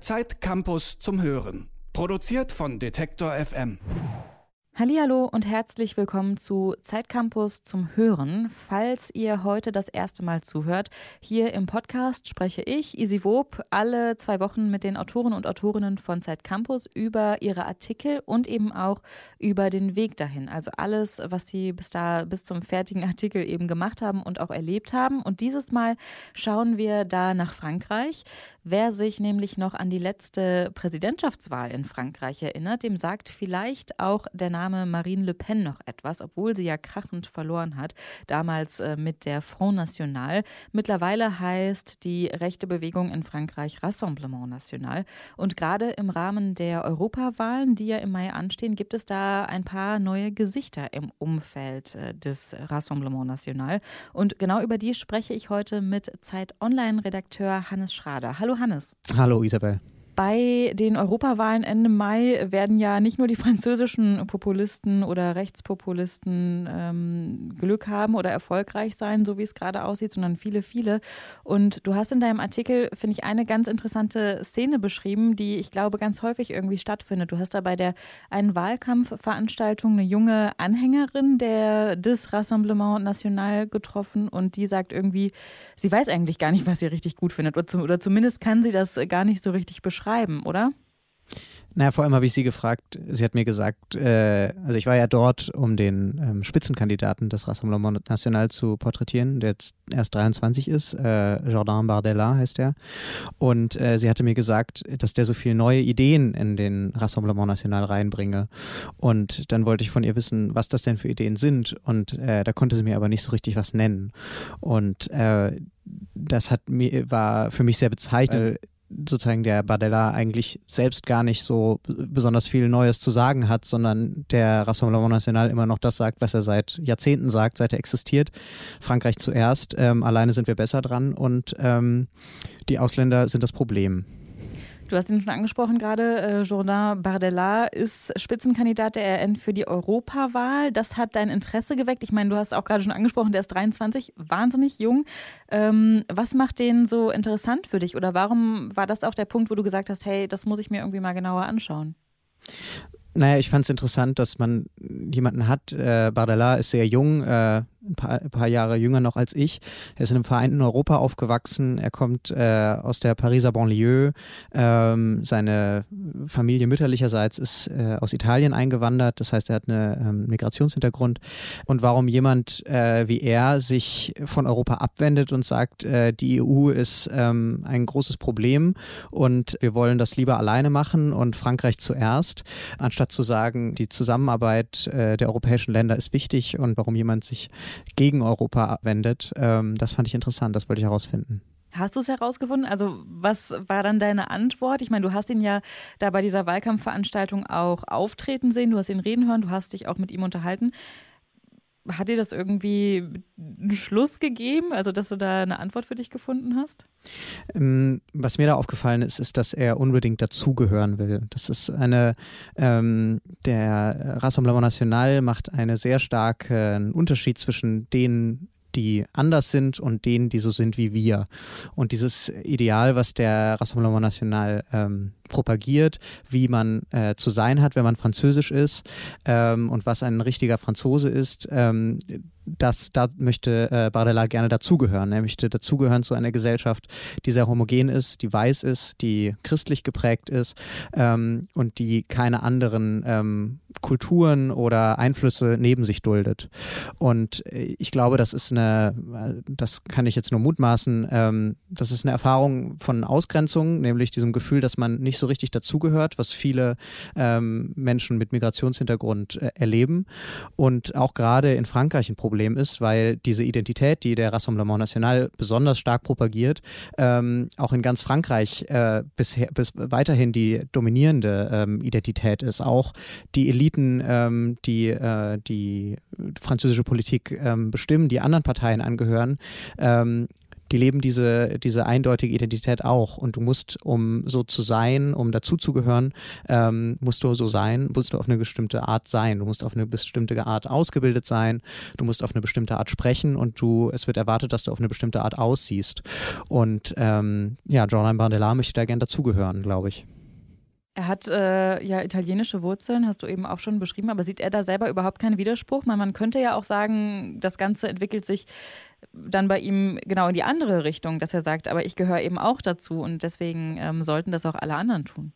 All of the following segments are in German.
Zeit Campus zum Hören. Produziert von Detektor FM. Hallo und herzlich willkommen zu Zeitcampus zum Hören. Falls ihr heute das erste Mal zuhört, hier im Podcast spreche ich, Isi Wob, alle zwei Wochen mit den Autoren und Autorinnen von Zeitcampus über ihre Artikel und eben auch über den Weg dahin. Also alles, was sie bis da bis zum fertigen Artikel eben gemacht haben und auch erlebt haben. Und dieses Mal schauen wir da nach Frankreich. Wer sich nämlich noch an die letzte Präsidentschaftswahl in Frankreich erinnert, dem sagt vielleicht auch der Name Marine Le Pen noch etwas, obwohl sie ja krachend verloren hat, damals äh, mit der Front National. Mittlerweile heißt die rechte Bewegung in Frankreich Rassemblement National. Und gerade im Rahmen der Europawahlen, die ja im Mai anstehen, gibt es da ein paar neue Gesichter im Umfeld äh, des Rassemblement National. Und genau über die spreche ich heute mit Zeit Online-Redakteur Hannes Schrader. Hallo Hannes. Hallo Isabel. Bei den Europawahlen Ende Mai werden ja nicht nur die französischen Populisten oder Rechtspopulisten ähm, Glück haben oder erfolgreich sein, so wie es gerade aussieht, sondern viele, viele. Und du hast in deinem Artikel, finde ich, eine ganz interessante Szene beschrieben, die ich glaube ganz häufig irgendwie stattfindet. Du hast da bei der einen Wahlkampfveranstaltung eine junge Anhängerin der des Rassemblement National getroffen und die sagt irgendwie, sie weiß eigentlich gar nicht, was sie richtig gut findet oder, zu, oder zumindest kann sie das gar nicht so richtig beschreiben schreiben, oder? Naja, vor allem habe ich sie gefragt, sie hat mir gesagt, äh, also ich war ja dort, um den ähm, Spitzenkandidaten des Rassemblement National zu porträtieren, der jetzt erst 23 ist, äh, Jordan Bardella heißt er. Und äh, sie hatte mir gesagt, dass der so viele neue Ideen in den Rassemblement National reinbringe. Und dann wollte ich von ihr wissen, was das denn für Ideen sind. Und äh, da konnte sie mir aber nicht so richtig was nennen. Und äh, das hat mir, war für mich sehr bezeichnend sozusagen der Bardella eigentlich selbst gar nicht so besonders viel Neues zu sagen hat, sondern der Rassemblement National immer noch das sagt, was er seit Jahrzehnten sagt, seit er existiert. Frankreich zuerst, ähm, alleine sind wir besser dran und ähm, die Ausländer sind das Problem. Du hast ihn schon angesprochen gerade. Äh, Jourdain Bardella ist Spitzenkandidat der RN für die Europawahl. Das hat dein Interesse geweckt. Ich meine, du hast auch gerade schon angesprochen, der ist 23, wahnsinnig jung. Ähm, was macht den so interessant für dich? Oder warum war das auch der Punkt, wo du gesagt hast, hey, das muss ich mir irgendwie mal genauer anschauen? Naja, ich fand es interessant, dass man jemanden hat. Äh, Bardella ist sehr jung, äh, ein paar, ein paar, Jahre jünger noch als ich. Er ist in einem vereinten Europa aufgewachsen. Er kommt äh, aus der Pariser Banlieue. Ähm, seine Familie mütterlicherseits ist äh, aus Italien eingewandert. Das heißt, er hat einen ähm, Migrationshintergrund. Und warum jemand äh, wie er sich von Europa abwendet und sagt, äh, die EU ist ähm, ein großes Problem und wir wollen das lieber alleine machen und Frankreich zuerst, anstatt zu sagen, die Zusammenarbeit äh, der europäischen Länder ist wichtig und warum jemand sich gegen Europa wendet. Ähm, das fand ich interessant, das wollte ich herausfinden. Hast du es herausgefunden? Also, was war dann deine Antwort? Ich meine, du hast ihn ja da bei dieser Wahlkampfveranstaltung auch auftreten sehen, du hast ihn reden hören, du hast dich auch mit ihm unterhalten. Hat dir das irgendwie einen Schluss gegeben, also dass du da eine Antwort für dich gefunden hast? Ähm, was mir da aufgefallen ist, ist, dass er unbedingt dazugehören will. Das ist eine, ähm, der Rassemblement National macht einen sehr starken Unterschied zwischen denen, die anders sind und denen, die so sind wie wir. Und dieses Ideal, was der Rassemblement National ähm, propagiert, wie man äh, zu sein hat, wenn man französisch ist ähm, und was ein richtiger Franzose ist, ähm, das, da möchte äh, Bardella gerne dazugehören. Er möchte dazugehören zu einer Gesellschaft, die sehr homogen ist, die weiß ist, die christlich geprägt ist ähm, und die keine anderen ähm, Kulturen oder Einflüsse neben sich duldet. Und äh, ich glaube, das ist eine, das kann ich jetzt nur mutmaßen, ähm, das ist eine Erfahrung von Ausgrenzung, nämlich diesem Gefühl, dass man nicht so richtig dazugehört, was viele ähm, Menschen mit Migrationshintergrund äh, erleben. Und auch gerade in Frankreich ein Problem ist, weil diese Identität, die der Rassemblement National besonders stark propagiert, ähm, auch in ganz Frankreich äh, bisher, bis weiterhin die dominierende ähm, Identität ist. Auch die Eliten, ähm, die äh, die französische Politik ähm, bestimmen, die anderen Parteien angehören, ähm, die leben diese, diese eindeutige Identität auch. Und du musst, um so zu sein, um dazuzugehören, ähm, musst du so sein, musst du auf eine bestimmte Art sein. Du musst auf eine bestimmte Art ausgebildet sein, du musst auf eine bestimmte Art sprechen und du, es wird erwartet, dass du auf eine bestimmte Art aussiehst. Und ähm, ja, Jordan Bardella möchte da gern dazugehören, glaube ich. Er hat äh, ja italienische Wurzeln, hast du eben auch schon beschrieben, aber sieht er da selber überhaupt keinen Widerspruch? Man, man könnte ja auch sagen, das Ganze entwickelt sich dann bei ihm genau in die andere Richtung, dass er sagt, aber ich gehöre eben auch dazu und deswegen ähm, sollten das auch alle anderen tun.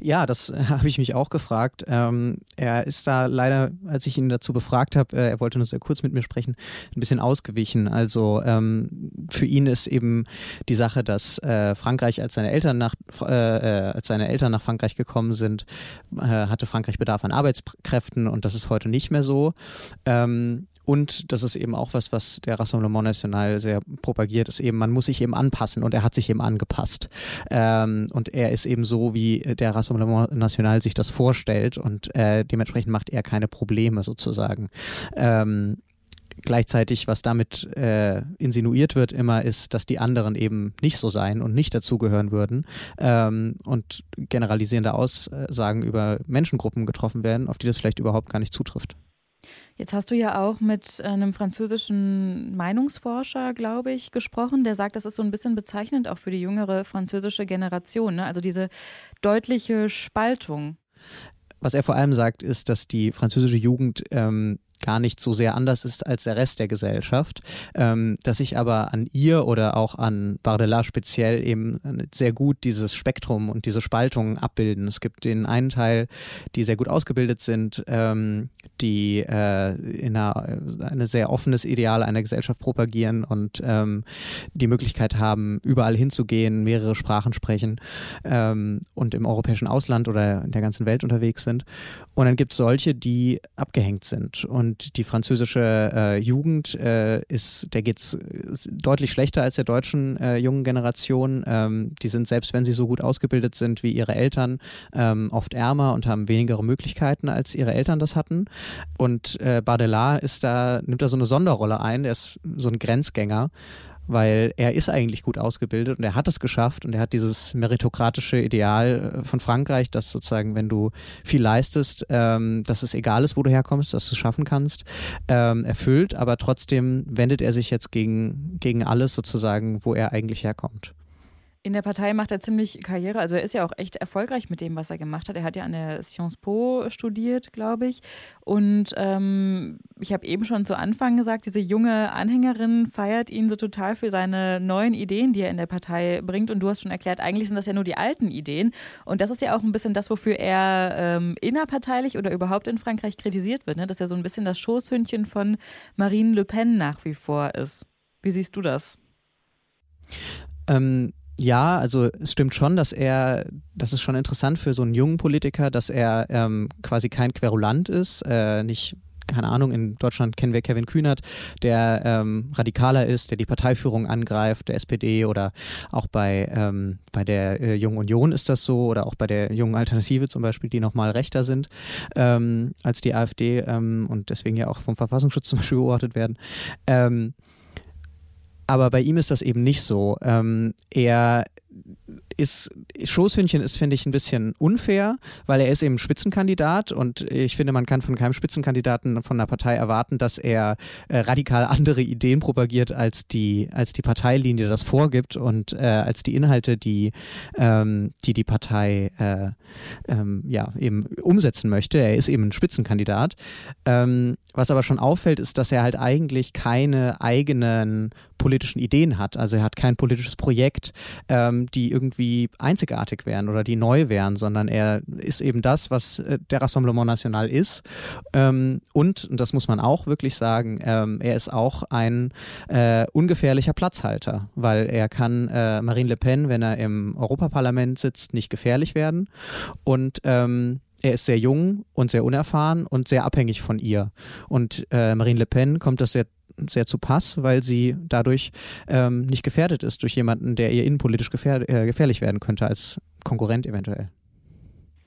Ja, das habe ich mich auch gefragt. Ähm, er ist da leider, als ich ihn dazu befragt habe, äh, er wollte nur sehr kurz mit mir sprechen, ein bisschen ausgewichen. Also ähm, für ihn ist eben die Sache, dass äh, Frankreich, als seine Eltern nach äh, äh als seine Eltern nach Frankreich gekommen sind, äh, hatte Frankreich Bedarf an Arbeitskräften und das ist heute nicht mehr so. Ähm, und das ist eben auch was, was der Rassemblement National sehr propagiert, ist eben, man muss sich eben anpassen und er hat sich eben angepasst. Ähm, und er ist eben so, wie der Rassemblement National sich das vorstellt und äh, dementsprechend macht er keine Probleme sozusagen. Ähm, gleichzeitig, was damit äh, insinuiert wird, immer ist, dass die anderen eben nicht so seien und nicht dazugehören würden ähm, und generalisierende Aussagen über Menschengruppen getroffen werden, auf die das vielleicht überhaupt gar nicht zutrifft. Jetzt hast du ja auch mit einem französischen Meinungsforscher, glaube ich, gesprochen, der sagt, das ist so ein bisschen bezeichnend auch für die jüngere französische Generation, ne? also diese deutliche Spaltung. Was er vor allem sagt, ist, dass die französische Jugend ähm, gar nicht so sehr anders ist als der Rest der Gesellschaft, ähm, dass sich aber an ihr oder auch an Bardella speziell eben sehr gut dieses Spektrum und diese Spaltung abbilden. Es gibt den einen Teil, die sehr gut ausgebildet sind, ähm, die äh, in einer, ein sehr offenes Ideal einer Gesellschaft propagieren und ähm, die Möglichkeit haben, überall hinzugehen, mehrere Sprachen sprechen ähm, und im europäischen Ausland oder in der ganzen Welt unterwegs sind. Und dann gibt es solche, die abgehängt sind und und die französische äh, Jugend äh, ist, der geht es deutlich schlechter als der deutschen äh, jungen Generation. Ähm, die sind, selbst wenn sie so gut ausgebildet sind wie ihre Eltern, ähm, oft ärmer und haben weniger Möglichkeiten, als ihre Eltern das hatten. Und äh, Baudelaire ist da, nimmt da so eine Sonderrolle ein, er ist so ein Grenzgänger weil er ist eigentlich gut ausgebildet und er hat es geschafft und er hat dieses meritokratische Ideal äh, von Frankreich, dass sozusagen, wenn du viel leistest, ähm, dass es egal ist, wo du herkommst, dass du es schaffen kannst, ähm, erfüllt, aber trotzdem wendet er sich jetzt gegen, gegen alles sozusagen, wo er eigentlich herkommt. In der Partei macht er ziemlich Karriere. Also er ist ja auch echt erfolgreich mit dem, was er gemacht hat. Er hat ja an der Sciences Po studiert, glaube ich. Und ähm, ich habe eben schon zu Anfang gesagt, diese junge Anhängerin feiert ihn so total für seine neuen Ideen, die er in der Partei bringt. Und du hast schon erklärt, eigentlich sind das ja nur die alten Ideen. Und das ist ja auch ein bisschen das, wofür er ähm, innerparteilich oder überhaupt in Frankreich kritisiert wird. Ne? Dass er so ein bisschen das Schoßhündchen von Marine Le Pen nach wie vor ist. Wie siehst du das? Ähm, ja, also es stimmt schon, dass er, das ist schon interessant für so einen jungen Politiker, dass er ähm, quasi kein Querulant ist, äh, nicht keine Ahnung, in Deutschland kennen wir Kevin Kühnert, der ähm, radikaler ist, der die Parteiführung angreift, der SPD oder auch bei, ähm, bei der äh, Jungen Union ist das so oder auch bei der Jungen Alternative zum Beispiel, die nochmal rechter sind ähm, als die AfD ähm, und deswegen ja auch vom Verfassungsschutz zum Beispiel beobachtet werden. Aber bei ihm ist das eben nicht so. Ähm, er ist Schoßhündchen ist, finde ich, ein bisschen unfair, weil er ist eben Spitzenkandidat und ich finde, man kann von keinem Spitzenkandidaten von einer Partei erwarten, dass er äh, radikal andere Ideen propagiert, als die, als die Parteilinie das vorgibt und äh, als die Inhalte, die ähm, die, die Partei äh, ähm, ja, eben umsetzen möchte. Er ist eben ein Spitzenkandidat. Ähm, was aber schon auffällt, ist, dass er halt eigentlich keine eigenen politischen Ideen hat. Also er hat kein politisches Projekt, ähm, die irgendwie einzigartig wären oder die neu wären, sondern er ist eben das, was äh, der Rassemblement National ist. Ähm, und, und das muss man auch wirklich sagen, ähm, er ist auch ein äh, ungefährlicher Platzhalter, weil er kann äh, Marine Le Pen, wenn er im Europaparlament sitzt, nicht gefährlich werden. Und ähm, er ist sehr jung und sehr unerfahren und sehr abhängig von ihr. Und äh, Marine Le Pen kommt das sehr sehr zu Pass, weil sie dadurch ähm, nicht gefährdet ist durch jemanden, der ihr innenpolitisch gefähr äh, gefährlich werden könnte als Konkurrent eventuell.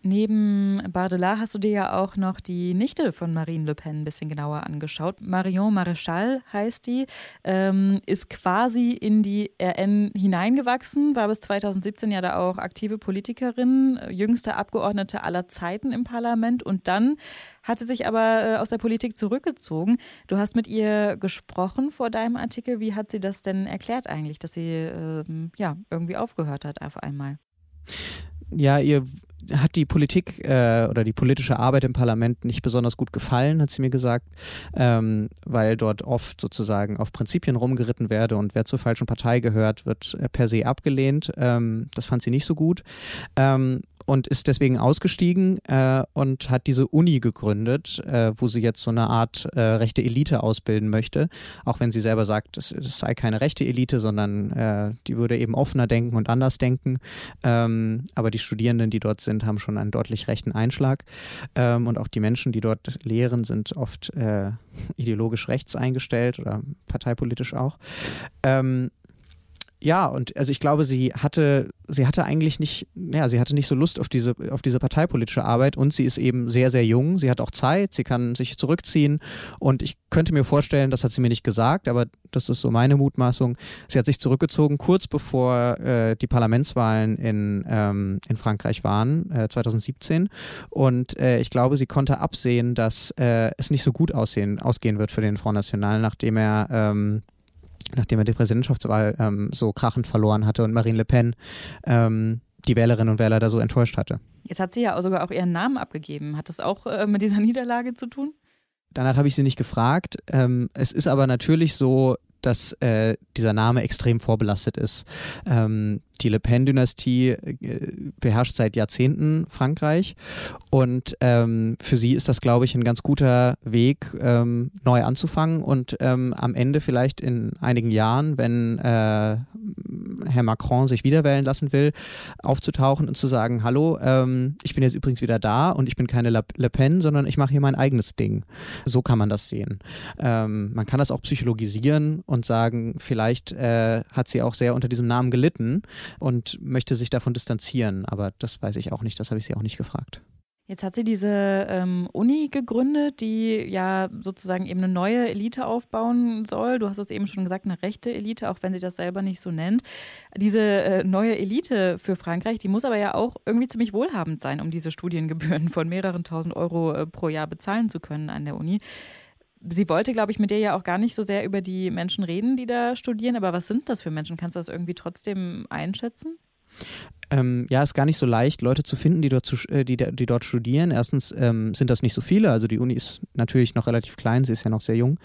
Neben Bardella hast du dir ja auch noch die Nichte von Marine Le Pen ein bisschen genauer angeschaut. Marion Maréchal heißt die, ähm, ist quasi in die RN hineingewachsen, war bis 2017 ja da auch aktive Politikerin, jüngste Abgeordnete aller Zeiten im Parlament und dann hat sie sich aber äh, aus der Politik zurückgezogen. Du hast mit ihr gesprochen vor deinem Artikel. Wie hat sie das denn erklärt eigentlich, dass sie ähm, ja irgendwie aufgehört hat auf einmal? Ja, ihr hat die Politik äh, oder die politische Arbeit im Parlament nicht besonders gut gefallen, hat sie mir gesagt, ähm, weil dort oft sozusagen auf Prinzipien rumgeritten werde und wer zur falschen Partei gehört, wird äh, per se abgelehnt. Ähm, das fand sie nicht so gut. Ähm, und ist deswegen ausgestiegen äh, und hat diese Uni gegründet, äh, wo sie jetzt so eine Art äh, rechte Elite ausbilden möchte. Auch wenn sie selber sagt, es, sei keine rechte Elite, sondern äh, die würde eben offener denken und anders denken. Ähm, aber die Studierenden, die dort sind, haben schon einen deutlich rechten Einschlag. Ähm, und auch die Menschen, die dort lehren, sind oft äh, ideologisch rechts eingestellt oder parteipolitisch auch. Ähm, ja, und also ich glaube, sie hatte, sie hatte eigentlich nicht, ja, sie hatte nicht so Lust auf diese, auf diese parteipolitische Arbeit und sie ist eben sehr, sehr jung. Sie hat auch Zeit, sie kann sich zurückziehen und ich könnte mir vorstellen, das hat sie mir nicht gesagt, aber das ist so meine Mutmaßung. Sie hat sich zurückgezogen kurz bevor äh, die Parlamentswahlen in, ähm, in Frankreich waren, äh, 2017. Und äh, ich glaube, sie konnte absehen, dass äh, es nicht so gut aussehen, ausgehen wird für den Front National, nachdem er ähm, nachdem er die Präsidentschaftswahl ähm, so krachend verloren hatte und Marine Le Pen ähm, die Wählerinnen und Wähler da so enttäuscht hatte. Jetzt hat sie ja sogar auch ihren Namen abgegeben. Hat das auch äh, mit dieser Niederlage zu tun? Danach habe ich sie nicht gefragt. Ähm, es ist aber natürlich so, dass äh, dieser Name extrem vorbelastet ist. Ähm, die Le Pen-Dynastie äh, beherrscht seit Jahrzehnten Frankreich und ähm, für sie ist das, glaube ich, ein ganz guter Weg, ähm, neu anzufangen und ähm, am Ende vielleicht in einigen Jahren, wenn äh, Herr Macron sich wiederwählen lassen will, aufzutauchen und zu sagen, hallo, ähm, ich bin jetzt übrigens wieder da und ich bin keine Le Pen, sondern ich mache hier mein eigenes Ding. So kann man das sehen. Ähm, man kann das auch psychologisieren und sagen, vielleicht äh, hat sie auch sehr unter diesem Namen gelitten und möchte sich davon distanzieren. Aber das weiß ich auch nicht, das habe ich sie auch nicht gefragt. Jetzt hat sie diese ähm, Uni gegründet, die ja sozusagen eben eine neue Elite aufbauen soll. Du hast es eben schon gesagt, eine rechte Elite, auch wenn sie das selber nicht so nennt. Diese äh, neue Elite für Frankreich, die muss aber ja auch irgendwie ziemlich wohlhabend sein, um diese Studiengebühren von mehreren tausend Euro äh, pro Jahr bezahlen zu können an der Uni. Sie wollte, glaube ich, mit dir ja auch gar nicht so sehr über die Menschen reden, die da studieren. Aber was sind das für Menschen? Kannst du das irgendwie trotzdem einschätzen? Ähm, ja, ist gar nicht so leicht, Leute zu finden, die dort, zu, äh, die, die dort studieren. Erstens ähm, sind das nicht so viele, also die Uni ist natürlich noch relativ klein, sie ist ja noch sehr jung.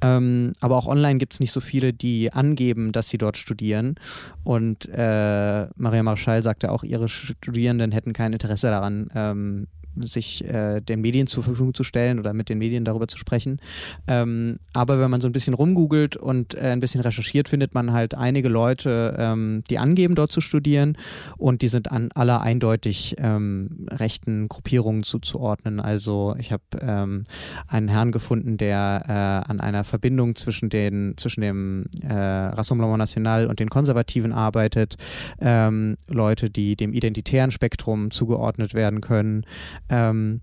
Ähm, aber auch online gibt es nicht so viele, die angeben, dass sie dort studieren. Und äh, Maria Marschall sagte auch, ihre Studierenden hätten kein Interesse daran, ähm, sich äh, den Medien zur Verfügung zu stellen oder mit den Medien darüber zu sprechen. Ähm, aber wenn man so ein bisschen rumgoogelt und äh, ein bisschen recherchiert, findet man halt einige Leute, ähm, die angeben, dort zu studieren und die sind an aller eindeutig ähm, rechten Gruppierungen zuzuordnen. Also ich habe ähm, einen Herrn gefunden, der äh, an einer Verbindung zwischen den zwischen dem äh, Rassemblement National und den Konservativen arbeitet, ähm, Leute, die dem identitären Spektrum zugeordnet werden können, ähm,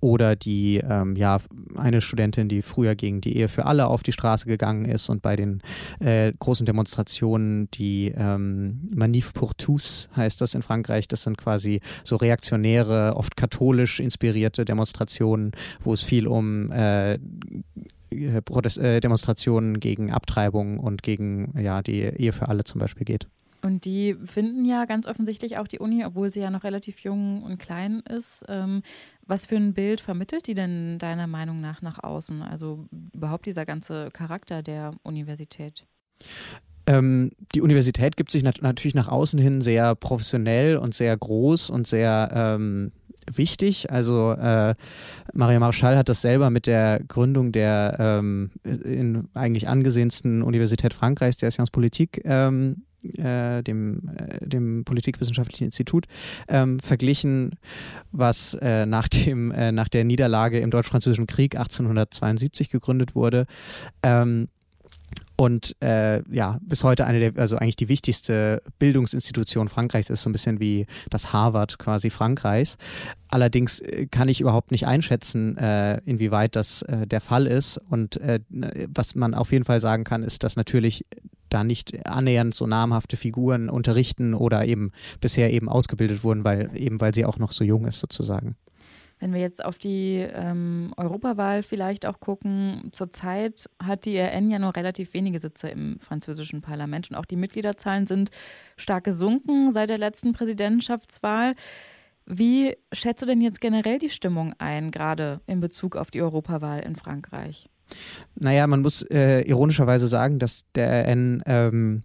oder die, ähm, ja, eine Studentin, die früher gegen die Ehe für alle auf die Straße gegangen ist und bei den äh, großen Demonstrationen, die ähm, Manif pour tous heißt das in Frankreich, das sind quasi so reaktionäre, oft katholisch inspirierte Demonstrationen, wo es viel um äh, äh Demonstrationen gegen Abtreibung und gegen ja, die Ehe für alle zum Beispiel geht. Und die finden ja ganz offensichtlich auch die Uni, obwohl sie ja noch relativ jung und klein ist. Ähm, was für ein Bild vermittelt die denn deiner Meinung nach nach außen? Also überhaupt dieser ganze Charakter der Universität? Ähm, die Universität gibt sich nat natürlich nach außen hin sehr professionell und sehr groß und sehr ähm, wichtig. Also äh, Maria Marschall hat das selber mit der Gründung der ähm, in eigentlich angesehensten Universität Frankreichs, der Sciences Politique, ähm, äh, dem, äh, dem Politikwissenschaftlichen Institut, ähm, verglichen, was äh, nach, dem, äh, nach der Niederlage im Deutsch-Französischen Krieg 1872 gegründet wurde. Ähm, und äh, ja, bis heute eine der, also eigentlich die wichtigste Bildungsinstitution Frankreichs ist, so ein bisschen wie das Harvard quasi Frankreichs. Allerdings äh, kann ich überhaupt nicht einschätzen, äh, inwieweit das äh, der Fall ist. Und äh, was man auf jeden Fall sagen kann, ist, dass natürlich da nicht annähernd so namhafte Figuren unterrichten oder eben bisher eben ausgebildet wurden, weil eben weil sie auch noch so jung ist sozusagen. Wenn wir jetzt auf die ähm, Europawahl vielleicht auch gucken, zurzeit hat die RN ja nur relativ wenige Sitze im französischen Parlament und auch die Mitgliederzahlen sind stark gesunken seit der letzten Präsidentschaftswahl. Wie schätzt du denn jetzt generell die Stimmung ein, gerade in Bezug auf die Europawahl in Frankreich? Naja, man muss äh, ironischerweise sagen, dass der RN ähm,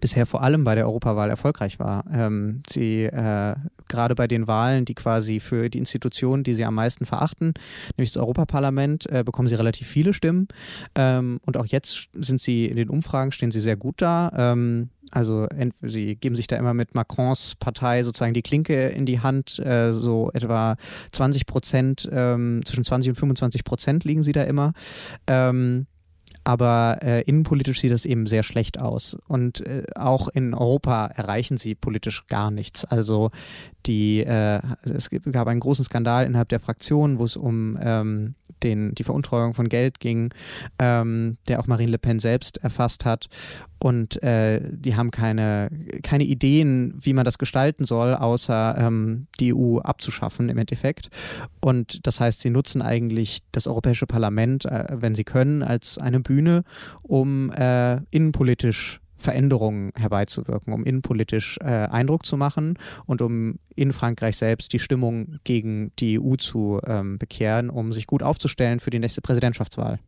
bisher vor allem bei der Europawahl erfolgreich war. Ähm, sie äh, gerade bei den Wahlen, die quasi für die Institutionen, die sie am meisten verachten, nämlich das Europaparlament, äh, bekommen sie relativ viele Stimmen. Ähm, und auch jetzt sind sie in den Umfragen stehen sie sehr gut da. Ähm, also sie geben sich da immer mit Macrons Partei sozusagen die Klinke in die Hand. Äh, so etwa 20 Prozent, ähm, zwischen 20 und 25 Prozent liegen sie da immer. Ähm, aber äh, innenpolitisch sieht das eben sehr schlecht aus. Und äh, auch in Europa erreichen sie politisch gar nichts. Also die, äh, es gab einen großen Skandal innerhalb der Fraktion, wo es um ähm, den, die Veruntreuung von Geld ging, ähm, der auch Marine Le Pen selbst erfasst hat. Und äh, die haben keine, keine Ideen, wie man das gestalten soll, außer ähm, die EU abzuschaffen im Endeffekt. Und das heißt, sie nutzen eigentlich das Europäische Parlament, äh, wenn sie können, als eine Bühne, um äh, innenpolitisch Veränderungen herbeizuwirken, um innenpolitisch äh, Eindruck zu machen und um in Frankreich selbst die Stimmung gegen die EU zu ähm, bekehren, um sich gut aufzustellen für die nächste Präsidentschaftswahl.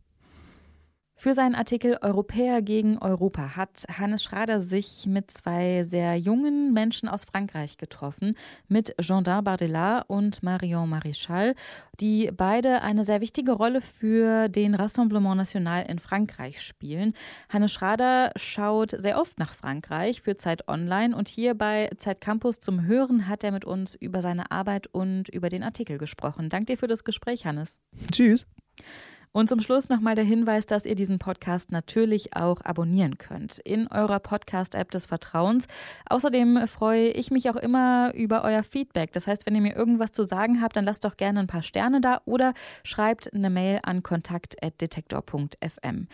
Für seinen Artikel Europäer gegen Europa hat Hannes Schrader sich mit zwei sehr jungen Menschen aus Frankreich getroffen, mit Jean-Dard Bardella und Marion Marichal, die beide eine sehr wichtige Rolle für den Rassemblement National in Frankreich spielen. Hannes Schrader schaut sehr oft nach Frankreich für Zeit Online und hier bei Zeit Campus zum Hören hat er mit uns über seine Arbeit und über den Artikel gesprochen. Danke dir für das Gespräch, Hannes. Tschüss. Und zum Schluss nochmal der Hinweis, dass ihr diesen Podcast natürlich auch abonnieren könnt in eurer Podcast-App des Vertrauens. Außerdem freue ich mich auch immer über euer Feedback. Das heißt, wenn ihr mir irgendwas zu sagen habt, dann lasst doch gerne ein paar Sterne da oder schreibt eine Mail an kontakt.detektor.fm.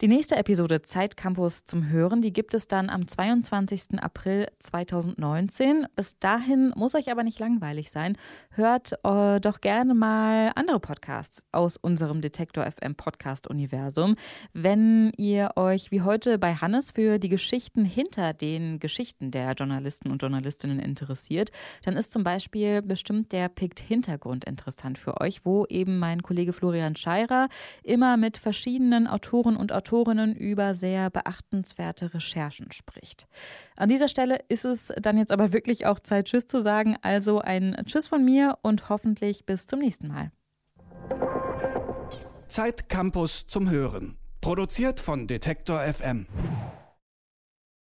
Die nächste Episode Zeitcampus zum Hören, die gibt es dann am 22. April 2019. Bis dahin muss euch aber nicht langweilig sein. Hört äh, doch gerne mal andere Podcasts aus unserem Detektor FM Podcast Universum. Wenn ihr euch wie heute bei Hannes für die Geschichten hinter den Geschichten der Journalisten und Journalistinnen interessiert, dann ist zum Beispiel bestimmt der Pikt Hintergrund interessant für euch, wo eben mein Kollege Florian Scheirer immer mit verschiedenen Autoren und Autoren Autorinnen über sehr beachtenswerte Recherchen spricht. An dieser Stelle ist es dann jetzt aber wirklich auch Zeit, Tschüss zu sagen. Also ein Tschüss von mir und hoffentlich bis zum nächsten Mal. Zeit Campus zum Hören. Produziert von Detektor FM.